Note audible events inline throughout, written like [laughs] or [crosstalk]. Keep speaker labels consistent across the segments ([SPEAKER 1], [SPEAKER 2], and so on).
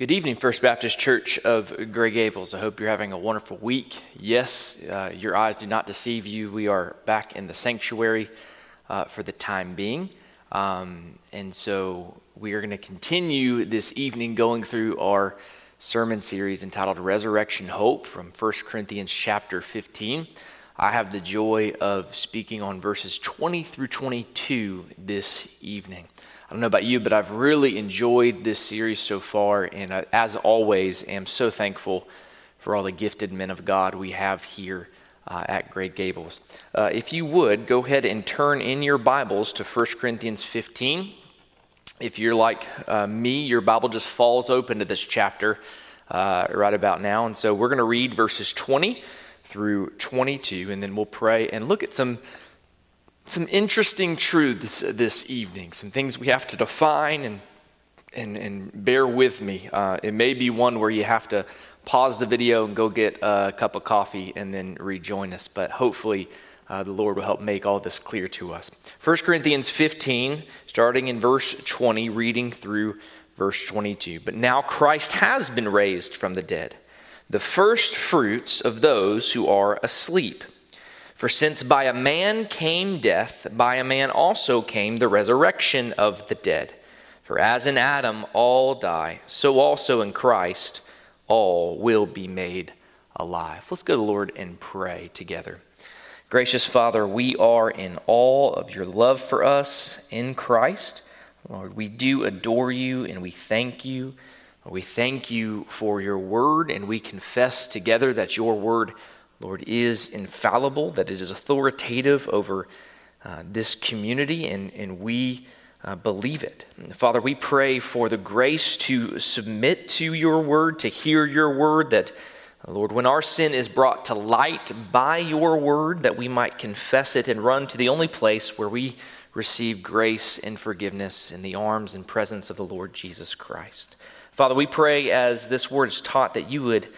[SPEAKER 1] Good evening, First Baptist Church of Grey Gables. I hope you're having a wonderful week. Yes, uh, your eyes do not deceive you. We are back in the sanctuary uh, for the time being. Um, and so we are going to continue this evening going through our sermon series entitled Resurrection Hope from 1 Corinthians chapter 15. I have the joy of speaking on verses 20 through 22 this evening. I don't know about you, but I've really enjoyed this series so far, and I, as always, am so thankful for all the gifted men of God we have here uh, at Great Gables. Uh, if you would, go ahead and turn in your Bibles to 1 Corinthians 15. If you're like uh, me, your Bible just falls open to this chapter uh, right about now. And so we're going to read verses 20 through 22, and then we'll pray and look at some some interesting truths this evening, some things we have to define and, and, and bear with me. Uh, it may be one where you have to pause the video and go get a cup of coffee and then rejoin us, but hopefully uh, the Lord will help make all this clear to us. 1 Corinthians 15, starting in verse 20, reading through verse 22. But now Christ has been raised from the dead, the first fruits of those who are asleep. For since by a man came death, by a man also came the resurrection of the dead. For as in Adam all die, so also in Christ all will be made alive. Let's go to the Lord and pray together. Gracious Father, we are in awe of your love for us in Christ. Lord, we do adore you and we thank you. We thank you for your word, and we confess together that your word Lord, is infallible, that it is authoritative over uh, this community, and, and we uh, believe it. Father, we pray for the grace to submit to your word, to hear your word, that, uh, Lord, when our sin is brought to light by your word, that we might confess it and run to the only place where we receive grace and forgiveness in the arms and presence of the Lord Jesus Christ. Father, we pray as this word is taught that you would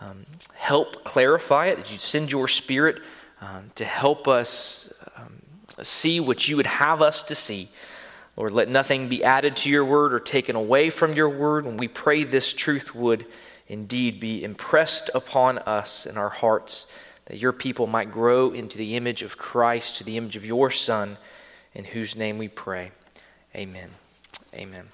[SPEAKER 1] um, help clarify it, that you send your spirit um, to help us um, see what you would have us to see. Lord, let nothing be added to your word or taken away from your word. And we pray this truth would indeed be impressed upon us in our hearts, that your people might grow into the image of Christ, to the image of your Son, in whose name we pray. Amen. Amen.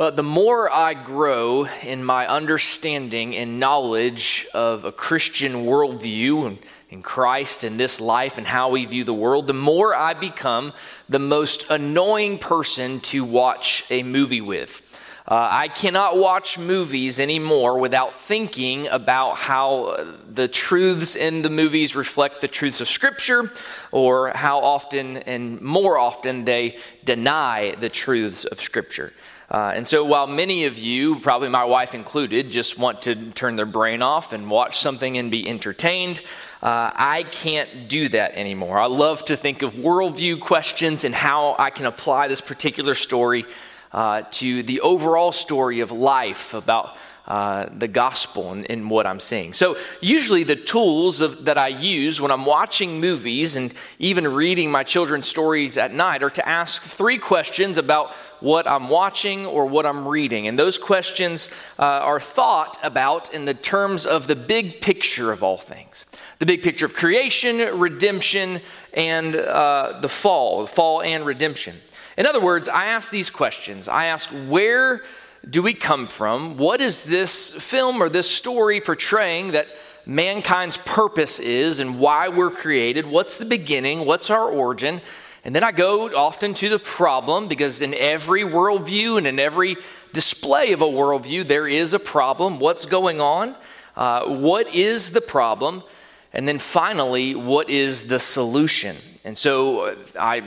[SPEAKER 1] Well, the more I grow in my understanding and knowledge of a Christian worldview and in Christ and this life and how we view the world, the more I become the most annoying person to watch a movie with. Uh, I cannot watch movies anymore without thinking about how the truths in the movies reflect the truths of Scripture, or how often and more often they deny the truths of Scripture. Uh, and so, while many of you, probably my wife included, just want to turn their brain off and watch something and be entertained, uh, I can't do that anymore. I love to think of worldview questions and how I can apply this particular story uh, to the overall story of life about uh, the gospel and, and, what I'm seeing. So, usually, the tools of, that I use when I'm watching movies and even reading my children's stories at night are to ask three questions about what I'm watching or what I'm reading. And those questions uh, are thought about in the terms of the big picture of all things the big picture of creation, redemption, and uh, the fall, the fall and redemption. In other words, I ask these questions. I ask, where do we come from? What is this film or this story portraying that mankind's purpose is and why we're created? What's the beginning? What's our origin? And then I go often to the problem because in every worldview and in every display of a worldview, there is a problem. What's going on? Uh, what is the problem? And then finally, what is the solution? And so uh, I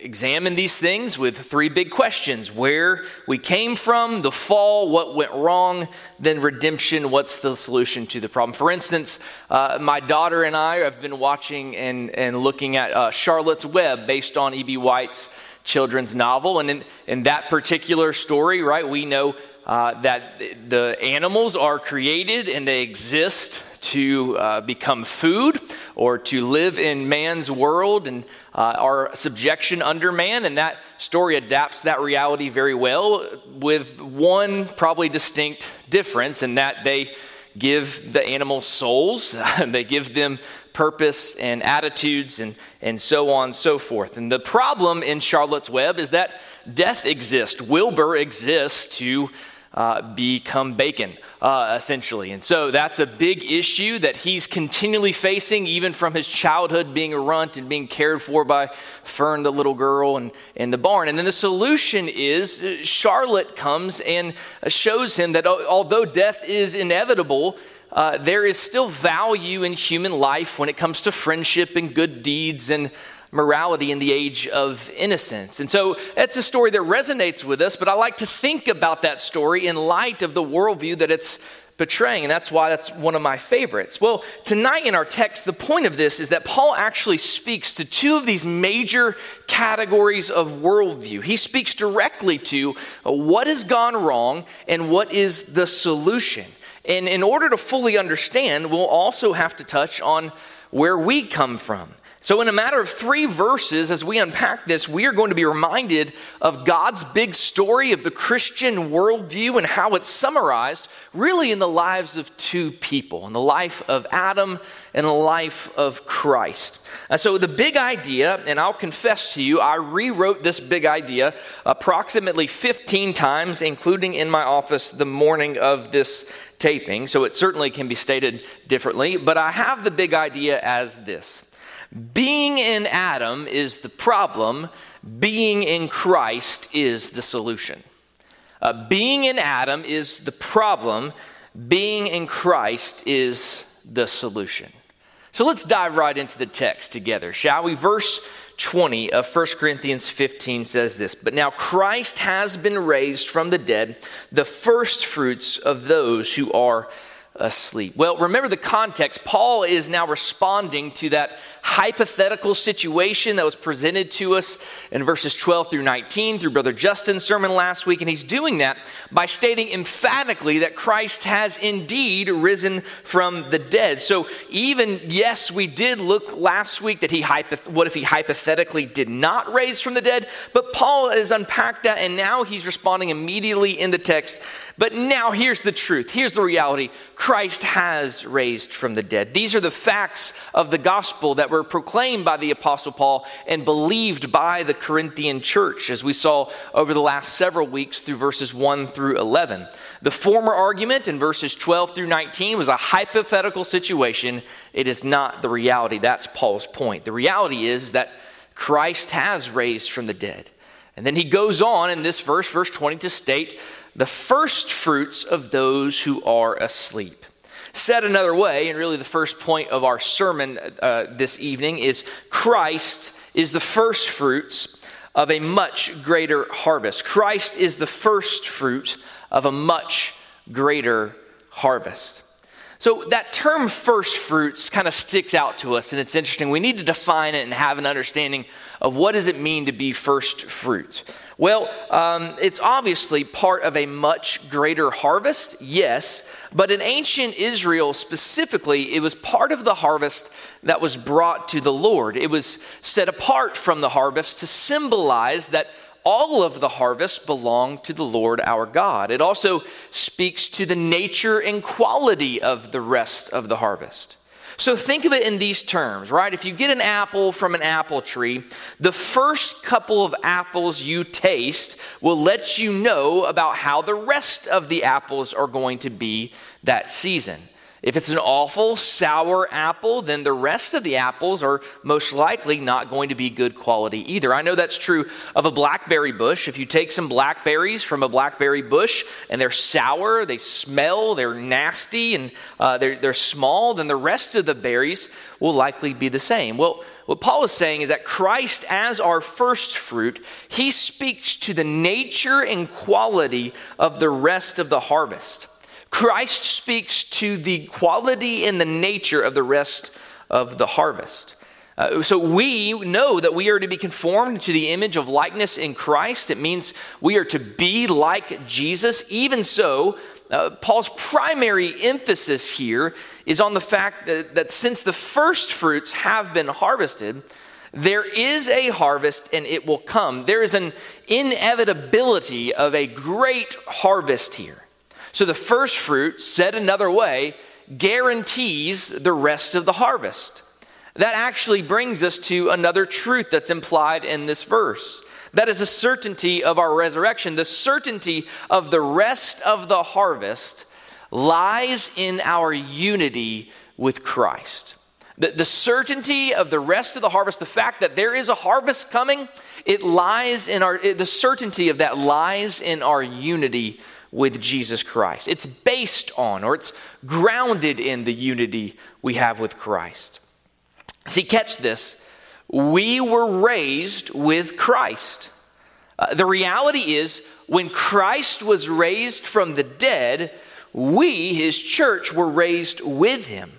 [SPEAKER 1] examine these things with three big questions where we came from, the fall, what went wrong, then redemption, what's the solution to the problem. For instance, uh, my daughter and I have been watching and, and looking at uh, Charlotte's Web based on E.B. White's children's novel. And in, in that particular story, right, we know uh, that the animals are created and they exist to uh, become food or to live in man's world and uh, our subjection under man. And that story adapts that reality very well, with one probably distinct difference, in that they give the animals souls, [laughs] they give them purpose and attitudes and, and so on and so forth. And the problem in Charlotte's Web is that death exists. Wilbur exists to uh, become bacon, uh, essentially. And so that's a big issue that he's continually facing, even from his childhood being a runt and being cared for by Fern, the little girl, and in the barn. And then the solution is uh, Charlotte comes and shows him that although death is inevitable, uh, there is still value in human life when it comes to friendship and good deeds and morality in the age of innocence. And so that's a story that resonates with us, but I like to think about that story in light of the worldview that it's portraying, and that's why that's one of my favorites. Well, tonight in our text, the point of this is that Paul actually speaks to two of these major categories of worldview. He speaks directly to what has gone wrong and what is the solution. And in order to fully understand, we'll also have to touch on where we come from. So, in a matter of three verses, as we unpack this, we are going to be reminded of God's big story of the Christian worldview and how it's summarized really in the lives of two people in the life of Adam and the life of Christ. And so, the big idea, and I'll confess to you, I rewrote this big idea approximately 15 times, including in my office the morning of this taping. So, it certainly can be stated differently, but I have the big idea as this. Being in Adam is the problem, being in Christ is the solution. Uh, being in Adam is the problem, being in Christ is the solution. So let's dive right into the text together, shall we? Verse 20 of 1 Corinthians 15 says this But now Christ has been raised from the dead, the first fruits of those who are asleep. Well, remember the context. Paul is now responding to that hypothetical situation that was presented to us in verses 12 through 19 through Brother Justin's sermon last week. And he's doing that by stating emphatically that Christ has indeed risen from the dead. So, even, yes, we did look last week that he, what if he hypothetically did not raise from the dead? But Paul has unpacked that and now he's responding immediately in the text. But now here's the truth. Here's the reality Christ has raised from the dead. These are the facts of the gospel that were proclaimed by the Apostle Paul and believed by the Corinthian church, as we saw over the last several weeks through verses 1 through 11. The former argument in verses 12 through 19 was a hypothetical situation. It is not the reality. That's Paul's point. The reality is that Christ has raised from the dead. And then he goes on in this verse, verse 20, to state the first fruits of those who are asleep. Said another way, and really the first point of our sermon uh, this evening is Christ is the first fruits of a much greater harvest. Christ is the first fruit of a much greater harvest. So that term first fruits kind of sticks out to us and it's interesting. We need to define it and have an understanding of what does it mean to be first fruit. Well, um, it's obviously part of a much greater harvest, yes, but in ancient Israel specifically, it was part of the harvest that was brought to the Lord. It was set apart from the harvest to symbolize that all of the harvest belong to the Lord our God. It also speaks to the nature and quality of the rest of the harvest. So think of it in these terms, right? If you get an apple from an apple tree, the first couple of apples you taste will let you know about how the rest of the apples are going to be that season. If it's an awful sour apple, then the rest of the apples are most likely not going to be good quality either. I know that's true of a blackberry bush. If you take some blackberries from a blackberry bush and they're sour, they smell, they're nasty, and uh, they're, they're small, then the rest of the berries will likely be the same. Well, what Paul is saying is that Christ, as our first fruit, he speaks to the nature and quality of the rest of the harvest. Christ speaks to the quality and the nature of the rest of the harvest. Uh, so we know that we are to be conformed to the image of likeness in Christ. It means we are to be like Jesus. Even so, uh, Paul's primary emphasis here is on the fact that, that since the first fruits have been harvested, there is a harvest and it will come. There is an inevitability of a great harvest here. So the first fruit, said another way, guarantees the rest of the harvest. That actually brings us to another truth that's implied in this verse. That is the certainty of our resurrection. The certainty of the rest of the harvest lies in our unity with Christ. The, the certainty of the rest of the harvest, the fact that there is a harvest coming, it lies in our, it, the certainty of that lies in our unity with Jesus Christ. It's based on, or it's grounded in the unity we have with Christ. See, catch this. We were raised with Christ. Uh, the reality is, when Christ was raised from the dead, we, his church, were raised with him.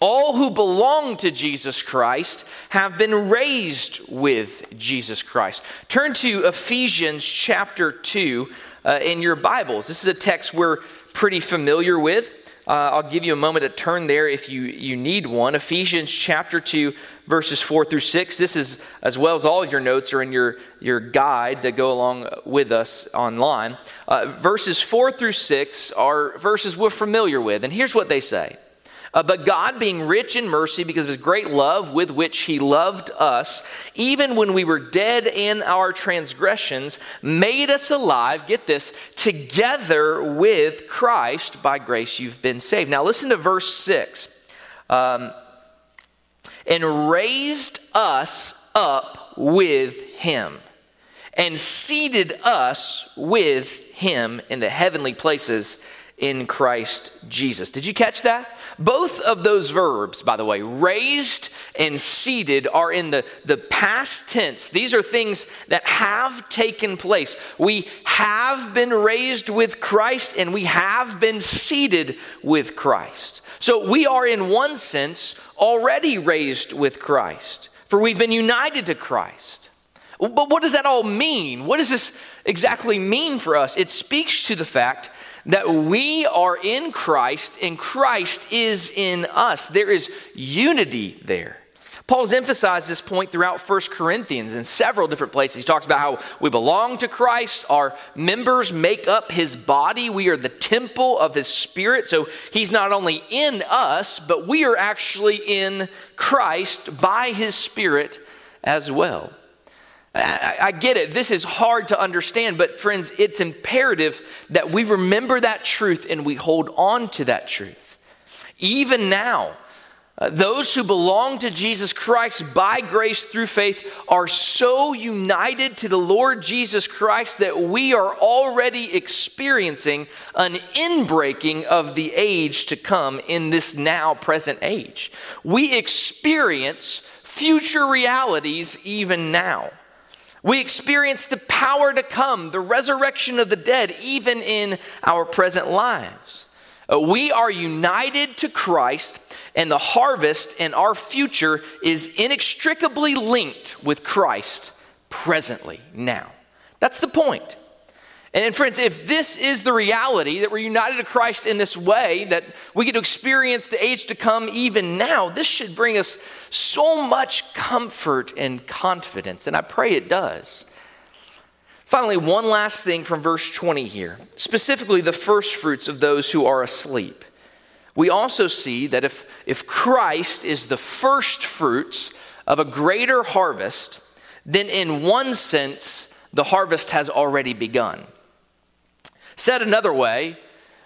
[SPEAKER 1] All who belong to Jesus Christ have been raised with Jesus Christ. Turn to Ephesians chapter 2 uh, in your Bibles. This is a text we're pretty familiar with. Uh, I'll give you a moment to turn there if you, you need one. Ephesians chapter 2, verses 4 through 6. This is, as well as all of your notes, are in your, your guide to go along with us online. Uh, verses 4 through 6 are verses we're familiar with. And here's what they say uh, but God, being rich in mercy because of his great love with which he loved us, even when we were dead in our transgressions, made us alive, get this, together with Christ. By grace you've been saved. Now listen to verse 6. Um, and raised us up with him and seated us with him in the heavenly places in Christ Jesus. Did you catch that? Both of those verbs, by the way, raised and seated, are in the, the past tense. These are things that have taken place. We have been raised with Christ and we have been seated with Christ. So we are, in one sense, already raised with Christ, for we've been united to Christ. But what does that all mean? What does this exactly mean for us? It speaks to the fact that we are in Christ and Christ is in us. There is unity there. Paul's emphasized this point throughout 1 Corinthians in several different places. He talks about how we belong to Christ, our members make up his body, we are the temple of his spirit. So he's not only in us, but we are actually in Christ by his spirit as well. I, I, get it. This is hard to understand, but friends, it's imperative that we remember that truth and we hold on to that truth. Even now, uh, those who belong to Jesus Christ by grace through faith are so united to the Lord Jesus Christ that we are already experiencing an inbreaking of the age to come in this now present age. We experience future realities even now. We experience the power to come, the resurrection of the dead, even in our present lives. Uh, we are united to Christ, and the harvest and our future is inextricably linked with Christ presently, now. That's the point. And friends, if this is the reality that we're united to Christ in this way, that we get to experience the age to come even now, this should bring us so much comfort and confidence. And I pray it does. Finally, one last thing from verse 20 here, specifically the first fruits of those who are asleep. We also see that if, if Christ is the first fruits of a greater harvest, then in one sense, the harvest has already begun. Said another way,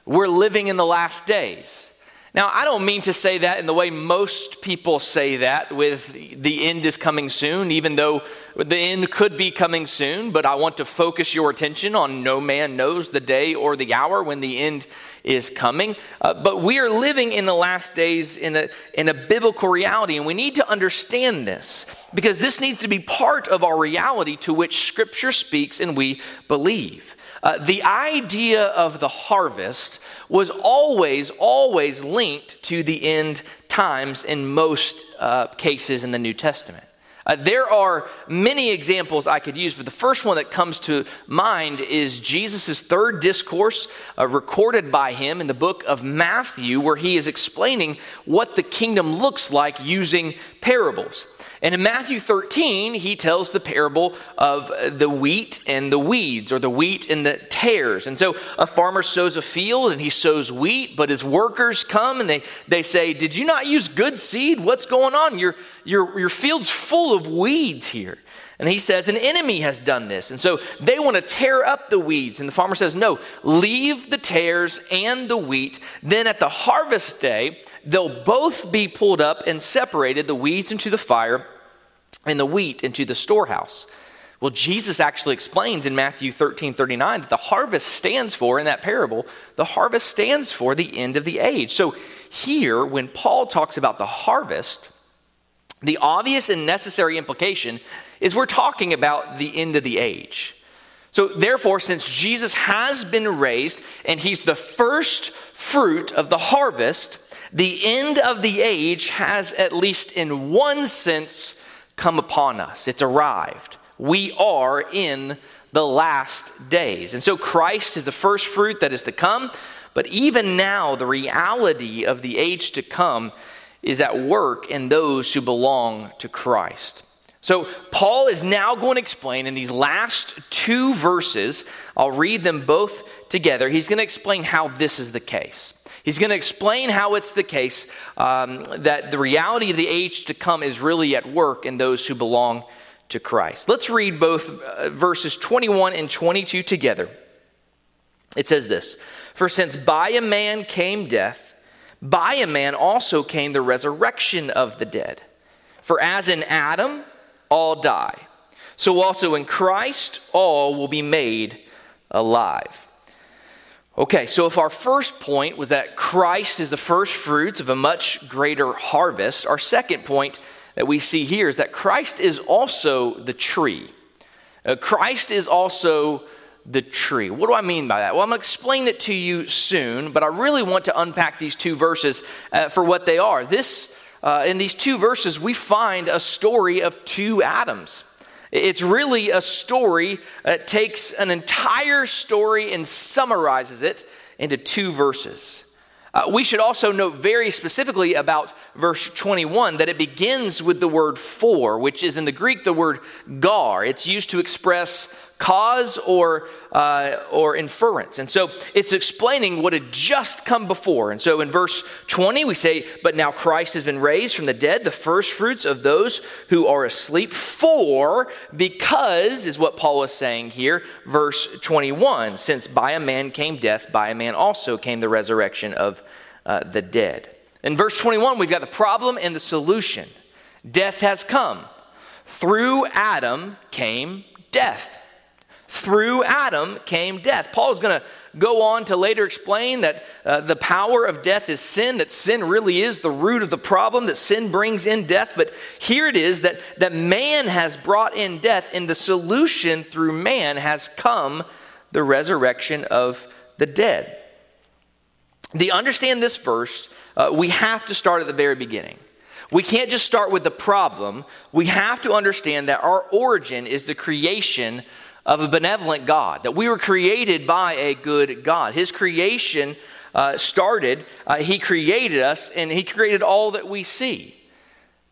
[SPEAKER 1] we're living in the last days. Now, I don't mean to say that in the way most people say that, with the end is coming soon, even though the end could be coming soon, but I want to focus your attention on no man knows the day or the hour when the end is coming. Uh, but we are living in the last days in a, in a biblical reality, and we need to understand this because this needs to be part of our reality to which Scripture speaks and we believe. Uh, the idea of the harvest was always, always linked to the end times in most uh, cases in the New Testament. Uh, there are many examples I could use, but the first one that comes to mind is Jesus' third discourse uh, recorded by him in the book of Matthew, where he is explaining what the kingdom looks like using parables. And in Matthew 13, he tells the parable of the wheat and the weeds, or the wheat and the tares. And so a farmer sows a field and he sows wheat, but his workers come and they, they say, Did you not use good seed? What's going on? Your, your, your field's full of weeds here. And he says, An enemy has done this. And so they want to tear up the weeds. And the farmer says, No, leave the tares and the wheat. Then at the harvest day, they'll both be pulled up and separated, the weeds into the fire and the wheat into the storehouse. Well, Jesus actually explains in Matthew 13 39 that the harvest stands for, in that parable, the harvest stands for the end of the age. So here, when Paul talks about the harvest, the obvious and necessary implication is we're talking about the end of the age. So, therefore, since Jesus has been raised and he's the first fruit of the harvest, the end of the age has, at least in one sense, come upon us. It's arrived. We are in the last days. And so Christ is the first fruit that is to come. But even now, the reality of the age to come is at work in those who belong to Christ. So, Paul is now going to explain in these last two verses, I'll read them both together. He's going to explain how this is the case. He's going to explain how it's the case um, that the reality of the age to come is really at work in those who belong to Christ. Let's read both uh, verses 21 and 22 together. It says this For since by a man came death, by a man also came the resurrection of the dead. For as in Adam all die, so also in Christ all will be made alive. Okay, so if our first point was that Christ is the first fruits of a much greater harvest, our second point that we see here is that Christ is also the tree. Uh, Christ is also the tree. What do I mean by that? Well, I'm going to explain it to you soon, but I really want to unpack these two verses uh, for what they are. This, uh, in these two verses, we find a story of two Adams. It's really a story that takes an entire story and summarizes it into two verses. Uh, we should also note very specifically about verse 21 that it begins with the word for, which is in the Greek the word gar. It's used to express cause or, uh, or inference. And so it's explaining what had just come before. And so in verse 20, we say, But now Christ has been raised from the dead, the first fruits of those who are asleep. For, because, is what Paul is saying here, verse 21, since by a man came death, by a man also came the resurrection of uh, the dead. In verse 21, we've got the problem and the solution. Death has come. Through Adam came death through Adam came death. Paul is going to go on to later explain that uh, the power of death is sin, that sin really is the root of the problem, that sin brings in death. But here it is that, that man has brought in death, and the solution through man has come the resurrection of the dead. To understand this verse, uh, we have to start at the very beginning. We can't just start with the problem. We have to understand that our origin is the creation of a benevolent God, that we were created by a good God. His creation uh, started, uh, He created us, and He created all that we see.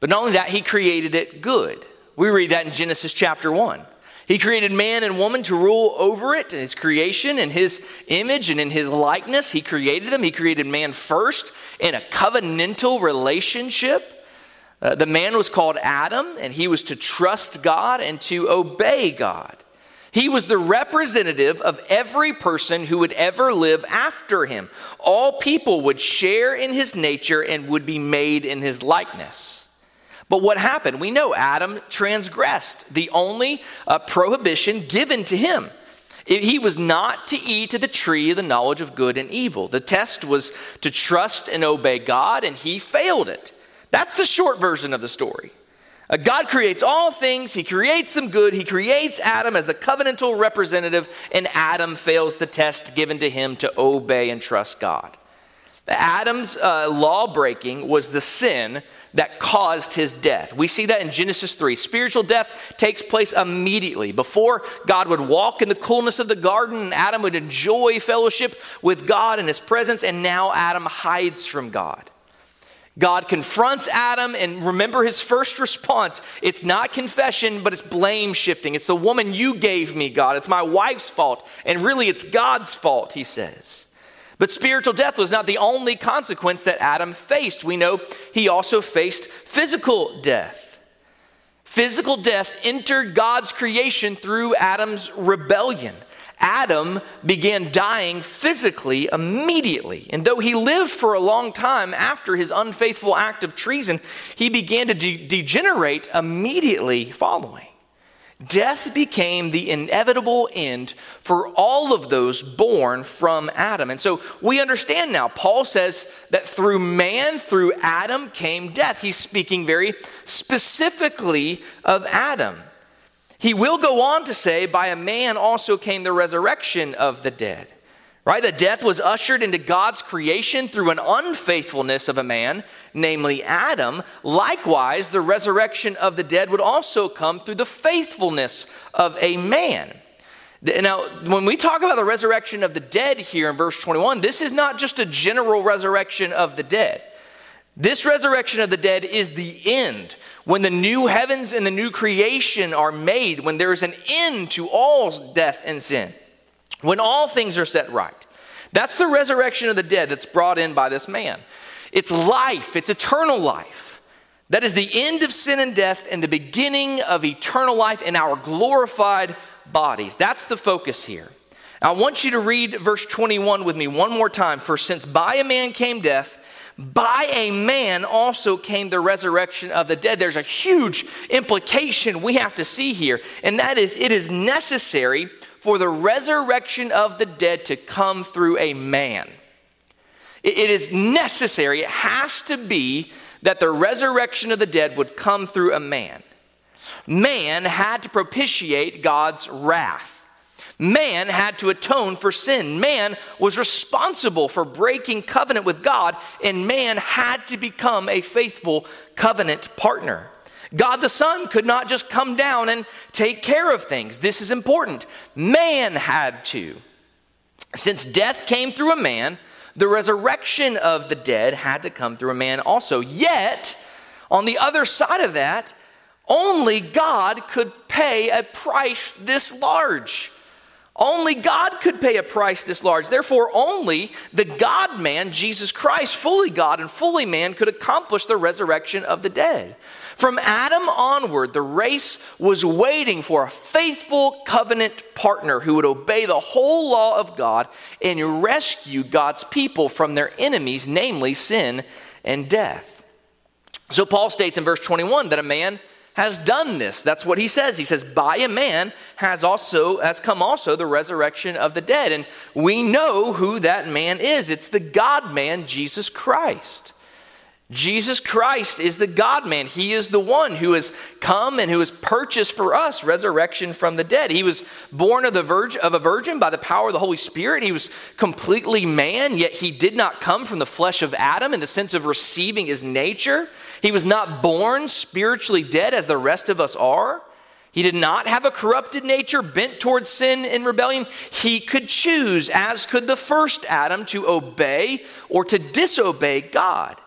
[SPEAKER 1] But not only that, He created it good. We read that in Genesis chapter 1. He created man and woman to rule over it, his creation, in his image and in his likeness. He created them. He created man first in a covenantal relationship. Uh, the man was called Adam, and he was to trust God and to obey God. He was the representative of every person who would ever live after him. All people would share in his nature and would be made in his likeness. But what happened? We know Adam transgressed the only uh, prohibition given to him. He was not to eat of the tree of the knowledge of good and evil. The test was to trust and obey God, and he failed it. That's the short version of the story. Uh, God creates all things, He creates them good. He creates Adam as the covenantal representative, and Adam fails the test given to him to obey and trust God. Adam's uh, law breaking was the sin that caused his death. We see that in Genesis 3. Spiritual death takes place immediately. Before God would walk in the coolness of the garden, and Adam would enjoy fellowship with God in his presence, and now Adam hides from God. God confronts Adam, and remember his first response. It's not confession, but it's blame shifting. It's the woman you gave me, God. It's my wife's fault. And really, it's God's fault, he says. But spiritual death was not the only consequence that Adam faced. We know he also faced physical death. Physical death entered God's creation through Adam's rebellion. Adam began dying physically immediately. And though he lived for a long time after his unfaithful act of treason, he began to de- degenerate immediately following. Death became the inevitable end for all of those born from Adam. And so we understand now. Paul says that through man, through Adam, came death. He's speaking very specifically of Adam. He will go on to say, by a man also came the resurrection of the dead. Right? That death was ushered into God's creation through an unfaithfulness of a man, namely Adam. Likewise, the resurrection of the dead would also come through the faithfulness of a man. Now, when we talk about the resurrection of the dead here in verse 21, this is not just a general resurrection of the dead. This resurrection of the dead is the end. When the new heavens and the new creation are made, when there is an end to all death and sin, when all things are set right. That's the resurrection of the dead that's brought in by this man. It's life, it's eternal life. That is the end of sin and death and the beginning of eternal life in our glorified bodies. That's the focus here. I want you to read verse 21 with me one more time. For since by a man came death, by a man also came the resurrection of the dead. There's a huge implication we have to see here, and that is it is necessary for the resurrection of the dead to come through a man. It is necessary, it has to be that the resurrection of the dead would come through a man. Man had to propitiate God's wrath. Man had to atone for sin. Man was responsible for breaking covenant with God, and man had to become a faithful covenant partner. God the Son could not just come down and take care of things. This is important. Man had to. Since death came through a man, the resurrection of the dead had to come through a man also. Yet, on the other side of that, only God could pay a price this large. Only God could pay a price this large. Therefore, only the God man, Jesus Christ, fully God and fully man, could accomplish the resurrection of the dead. From Adam onward, the race was waiting for a faithful covenant partner who would obey the whole law of God and rescue God's people from their enemies, namely sin and death. So Paul states in verse 21 that a man has done this. That's what he says. He says, by a man has also has come also the resurrection of the dead. And we know who that man is. It's the God man, Jesus Christ. Jesus Christ is the God man. He is the one who has come and who has purchased for us resurrection from the dead. He was born of, the virgin, of a virgin by the power of the Holy Spirit. He was completely man, yet he did not come from the flesh of Adam in the sense of receiving his nature. He was not born spiritually dead as the rest of us are. He did not have a corrupted nature bent towards sin and rebellion. He could choose, as could the first Adam, to obey or to disobey God.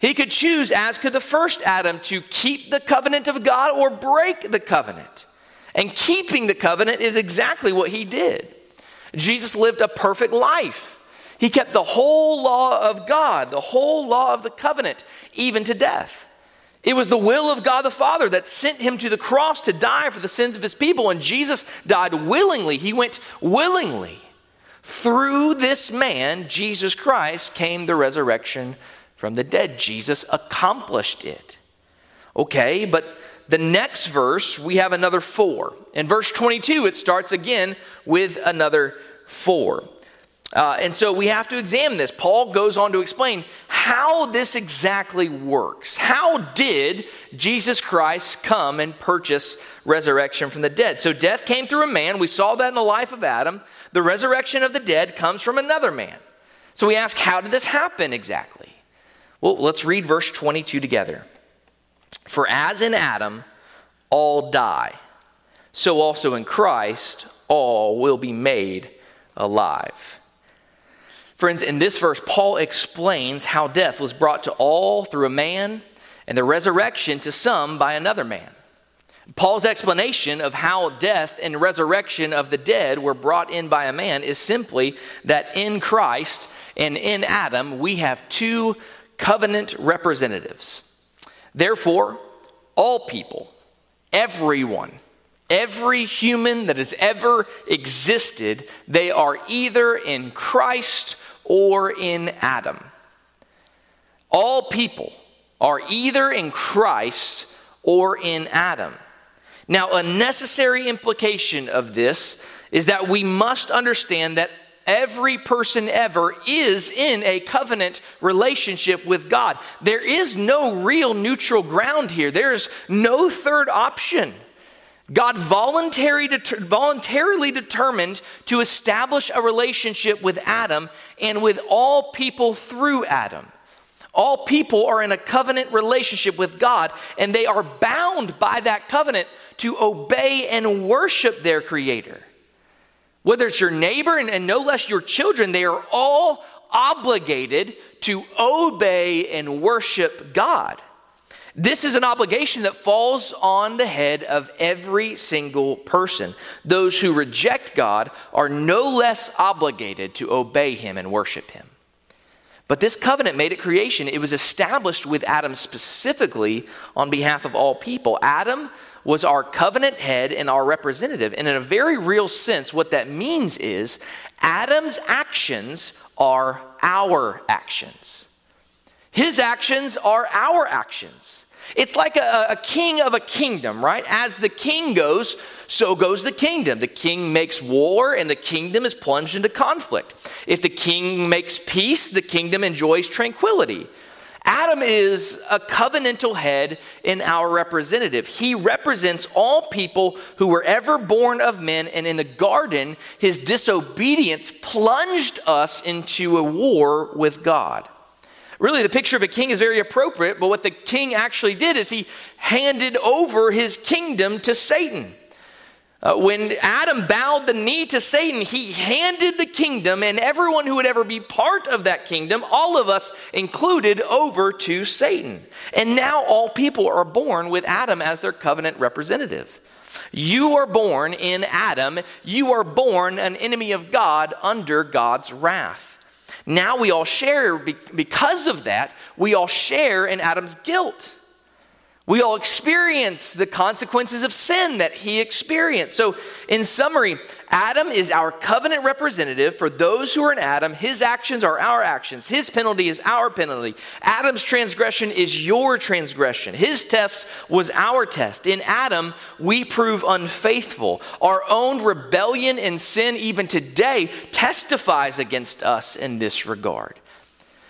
[SPEAKER 1] He could choose, as could the first Adam, to keep the covenant of God or break the covenant. And keeping the covenant is exactly what he did. Jesus lived a perfect life. He kept the whole law of God, the whole law of the covenant, even to death. It was the will of God the Father that sent him to the cross to die for the sins of his people, and Jesus died willingly. He went willingly. Through this man, Jesus Christ, came the resurrection from the dead. Jesus accomplished it. Okay, but the next verse, we have another for. In verse 22, it starts again with another for. Uh, and so we have to examine this. Paul goes on to explain how this exactly works. How did Jesus Christ come and purchase resurrection from the dead? So, death came through a man. We saw that in the life of Adam. The resurrection of the dead comes from another man. So, we ask, how did this happen exactly? Well, let's read verse 22 together. For as in Adam all die, so also in Christ all will be made alive. Friends, in this verse, Paul explains how death was brought to all through a man and the resurrection to some by another man. Paul's explanation of how death and resurrection of the dead were brought in by a man is simply that in Christ and in Adam we have two covenant representatives. Therefore, all people, everyone, every human that has ever existed, they are either in Christ or in Adam. All people are either in Christ or in Adam. Now, a necessary implication of this is that we must understand that every person ever is in a covenant relationship with God. There is no real neutral ground here, there's no third option. God voluntarily, voluntarily determined to establish a relationship with Adam and with all people through Adam. All people are in a covenant relationship with God, and they are bound by that covenant to obey and worship their Creator. Whether it's your neighbor and, and no less your children, they are all obligated to obey and worship God. This is an obligation that falls on the head of every single person. Those who reject God are no less obligated to obey Him and worship Him. But this covenant made at creation, it was established with Adam specifically on behalf of all people. Adam was our covenant head and our representative. And in a very real sense, what that means is Adam's actions are our actions. His actions are our actions. It's like a, a, king of a kingdom, right? As the king goes, so goes the kingdom. The king makes war, and the kingdom is plunged into conflict. If the king makes peace, the kingdom enjoys tranquility. Adam is a covenantal head in our representative. He represents all people who were ever born of men, and in the garden, his disobedience plunged us into a war with God. Really, the picture of a king is very appropriate, but what the king actually did is he handed over his kingdom to Satan. Uh, when Adam bowed the knee to Satan, he handed the kingdom and everyone who would ever be part of that kingdom, all of us included, over to Satan. And now all people are born with Adam as their covenant representative. You are born in Adam, you are born an enemy of God under God's wrath. Now we all share, because of that, we all share in Adam's guilt. We all experience the consequences of sin that he experienced. So, in summary, Adam is our covenant representative. For those who are in Adam, his actions are our actions. His penalty is our penalty. Adam's transgression is your transgression. His test was our test. In Adam, we prove unfaithful. Our own rebellion and sin, even today, testifies against us in this regard.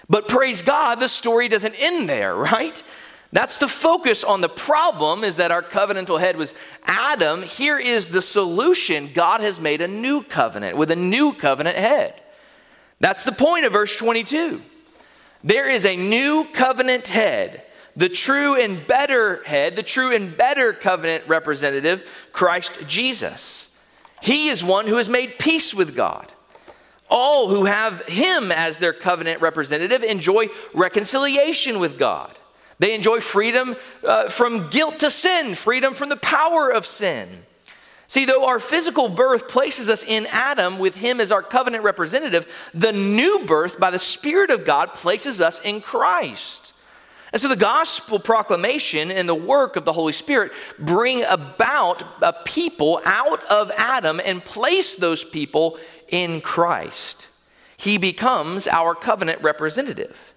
[SPEAKER 1] But praise God, the story doesn't end there, right? That's the focus on the problem is that our covenantal head was Adam. Here is the solution. God has made a new covenant with a new covenant head. That's the point of verse 22. There is a new covenant head, the true and better head, the true and better covenant representative, Christ Jesus. He is one who has made peace with God. All who have him as their covenant representative enjoy reconciliation with God. They enjoy freedom uh, from guilt to sin, freedom from the power of sin. See, though our physical birth places us in Adam with him as our covenant representative, the new birth by the Spirit of God places us in Christ. And so the gospel proclamation and the work of the Holy Spirit bring about a people out of Adam and place those people in Christ. He becomes our covenant representative.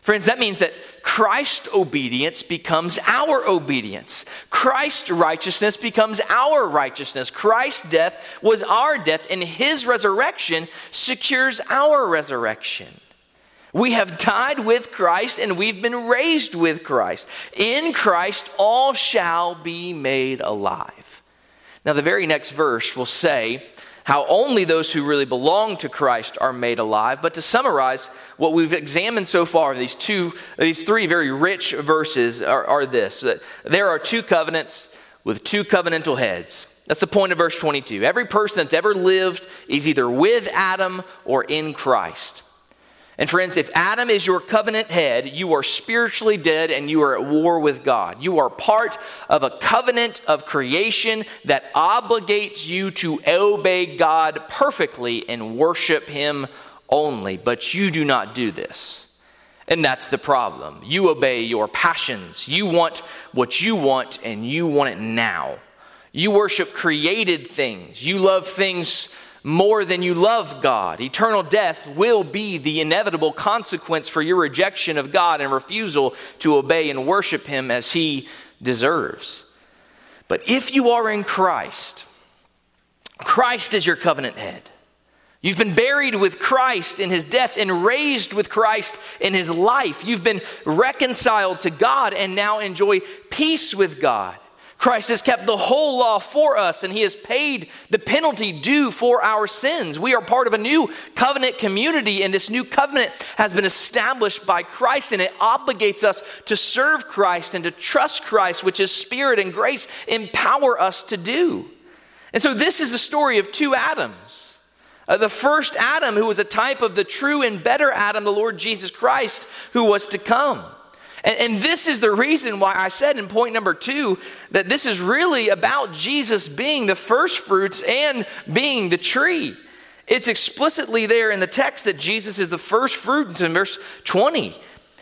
[SPEAKER 1] Friends, that means that Christ's obedience becomes our obedience. Christ's righteousness becomes our righteousness. Christ's death was our death, and his resurrection secures our resurrection. We have died with Christ and we've been raised with Christ. In Christ, all shall be made alive. Now, the very next verse will say how only those who really belong to Christ are made alive. But to summarize, what we've examined so far, these two, these three very rich verses are, are this that there are two covenants with two covenantal heads. That's the point of verse 22. Every person that's ever lived is either with Adam or in Christ. And friends, if Adam is your covenant head, you are spiritually dead and you are at war with God. You are part of a covenant of creation that obligates you to obey God perfectly and worship Him only. But you do not do this. And that's the problem. You obey your passions. You want what you want and you want it now. You worship created things. You love things more than you love God. Eternal death will be the inevitable consequence for your rejection of God and refusal to obey and worship Him as He deserves. But if you are in Christ, Christ is your covenant head. You've been buried with Christ in his death and raised with Christ in his life. You've been reconciled to God and now enjoy peace with God. Christ has kept the whole law for us and he has paid the penalty due for our sins. We are part of a new covenant community, and this new covenant has been established by Christ, and it obligates us to serve Christ and to trust Christ, which is spirit and grace empower us to do. And so, this is the story of two Adams. Uh, the first Adam, who was a type of the true and better Adam, the Lord Jesus Christ, who was to come. And, and, this is the reason why I said in point number two that this is really about Jesus being the first fruits and being the tree. It's explicitly there in the text that Jesus is the first fruit in verse 20.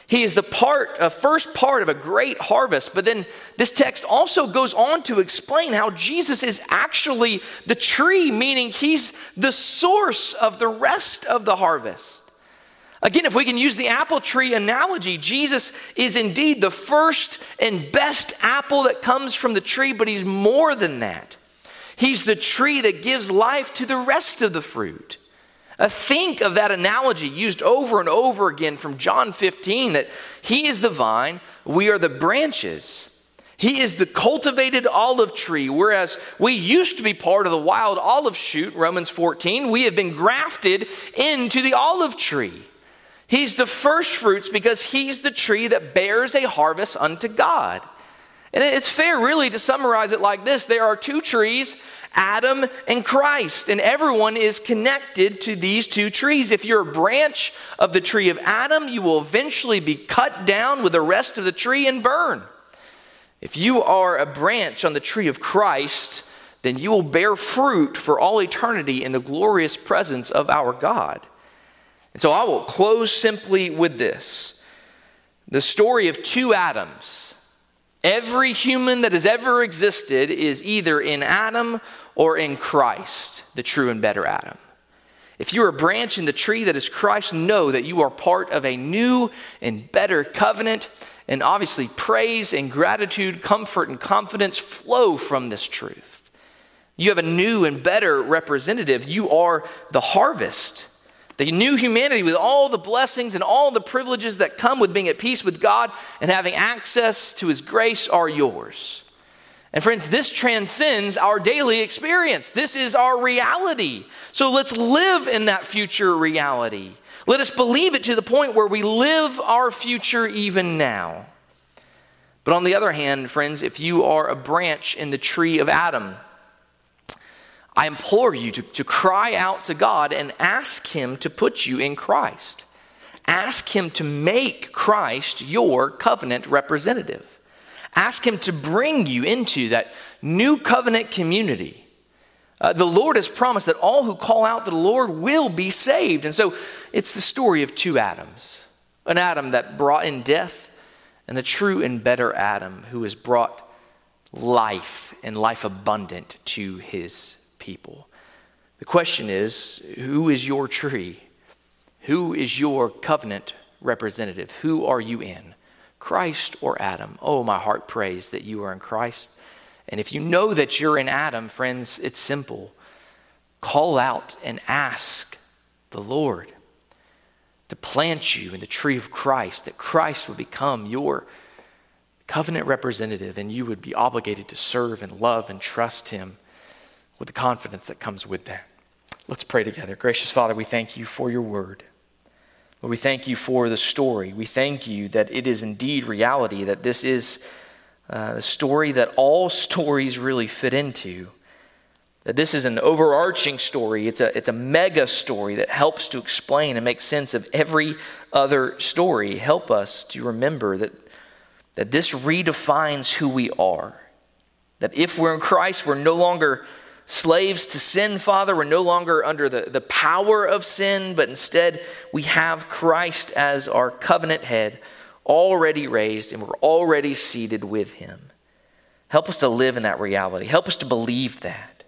[SPEAKER 1] He is the part, a first part of a great harvest. But then this text also goes on to explain how Jesus is actually the tree, meaning he's the source of the rest of the harvest. Again, if we can use the apple tree analogy, Jesus is indeed the first and best apple that comes from the tree, but he's more than that. He's the tree that gives life to the rest of the fruit. Uh, think of that analogy used over and over again from John 15 that he is the vine, we are the branches. He is the cultivated olive tree, whereas we used to be part of the wild olive shoot, Romans 14. We have been grafted into the olive tree. He's the first fruits because he's the tree that bears a harvest unto God. And it's fair, really, to summarize it like this there are two trees, Adam and Christ, and everyone is connected to these two trees. If you're a branch of the tree of Adam, you will eventually be cut down with the rest of the tree and burn. If you are a branch on the tree of Christ, then you will bear fruit for all eternity in the glorious presence of our God. And so I will close simply with this the story of two Adams. Every human that has ever existed is either in Adam or in Christ, the true and better Adam. If you are a branch in the tree that is Christ, know that you are part of a new and better covenant. And obviously, praise and gratitude, comfort and confidence flow from this truth. You have a new and better representative. You are the harvest. The new humanity with all the blessings and all the privileges that come with being at peace with God and having access to His grace are yours. And friends, this transcends our daily experience. This is our reality. So let's live in that future reality. Let us believe it to the point where we live our future even now. But on the other hand, friends, if you are a branch in the tree of Adam, I implore you to, to cry out to God and ask Him to put you in Christ. Ask Him to make Christ your covenant representative. Ask Him to bring you into that new covenant community. Uh, the Lord has promised that all who call out to the Lord will be saved. And so it's the story of two Adams an Adam that brought in death, and the true and better Adam who has brought life and life abundant to his people. The question is who is your tree? Who is your covenant representative? Who are you in? Christ or Adam? Oh, my heart prays that you are in Christ. And if you know that you're in Adam, friends, it's simple. Call out and ask the Lord. to plant you in the tree of Christ, that Christ would become your covenant representative and you would be obligated to serve and love and trust him with the confidence that comes with that. Let's pray together. Gracious Father, we thank you for your word. Lord, we thank you for the story. We thank you that it is indeed reality, that this is uh, the story that all [laughs] stories really fit into. That this is an overarching story, it's a, it's a mega story that helps to explain and make sense of every other story. Help us to remember that, that this redefines who we are. That if we're in Christ, we're no longer slaves to sin, Father. We're no longer under the, the power of sin, but instead we have Christ as our covenant head, already raised, and we're already seated with him. Help us to live in that reality. Help us to believe that.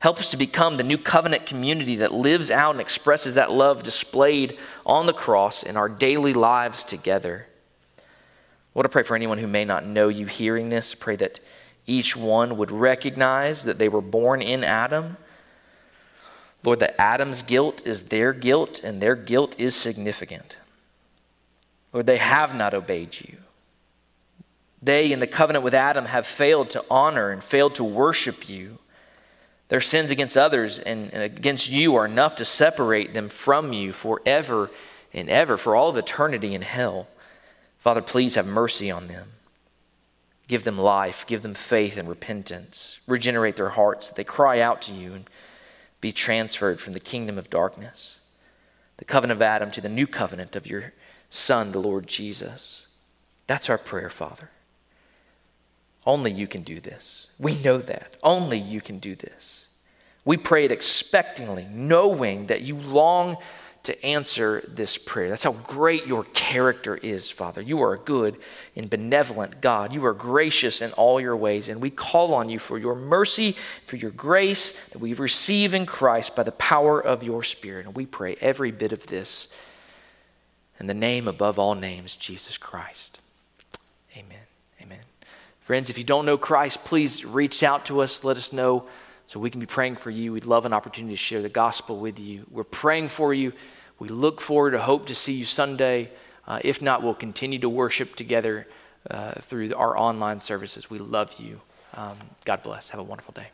[SPEAKER 1] Help us to become the new covenant community that lives out and expresses that love displayed on the cross in our daily lives together. Lord, I pray for anyone who may not know you hearing this. Pray that each one would recognize that they were born in Adam. Lord, that Adam's guilt is their guilt and their guilt is significant. Lord, they have not obeyed you. They, in the covenant with Adam, have failed to honor and failed to worship you. Their sins against others and against you are enough to separate them from you forever and ever, for all of eternity in hell. Father, please have mercy on them. Give them life, give them faith and repentance. Regenerate their hearts that they cry out to you and be transferred from the kingdom of darkness, the covenant of Adam, to the new covenant of your Son, the Lord Jesus. That's our prayer, Father. Only you can do this. We know that. Only you can do this. We pray it expectingly, knowing that you long to answer this prayer. That's how great your character is, Father. You are a good and benevolent God. You are gracious in all your ways, and we call on you for your mercy, for your grace that we receive in Christ by the power of your Spirit. And we pray every bit of this in the name above all names, Jesus Christ. Amen. Amen. Friends, if you don't know Christ, please reach out to us. Let us know so we can be praying for you. We'd love an opportunity to share the gospel with you. We're praying for you. We look forward to hope to see you Sunday. Uh, if not, we'll continue to worship together uh, through our online services. We love you. Um, God bless. Have a wonderful day.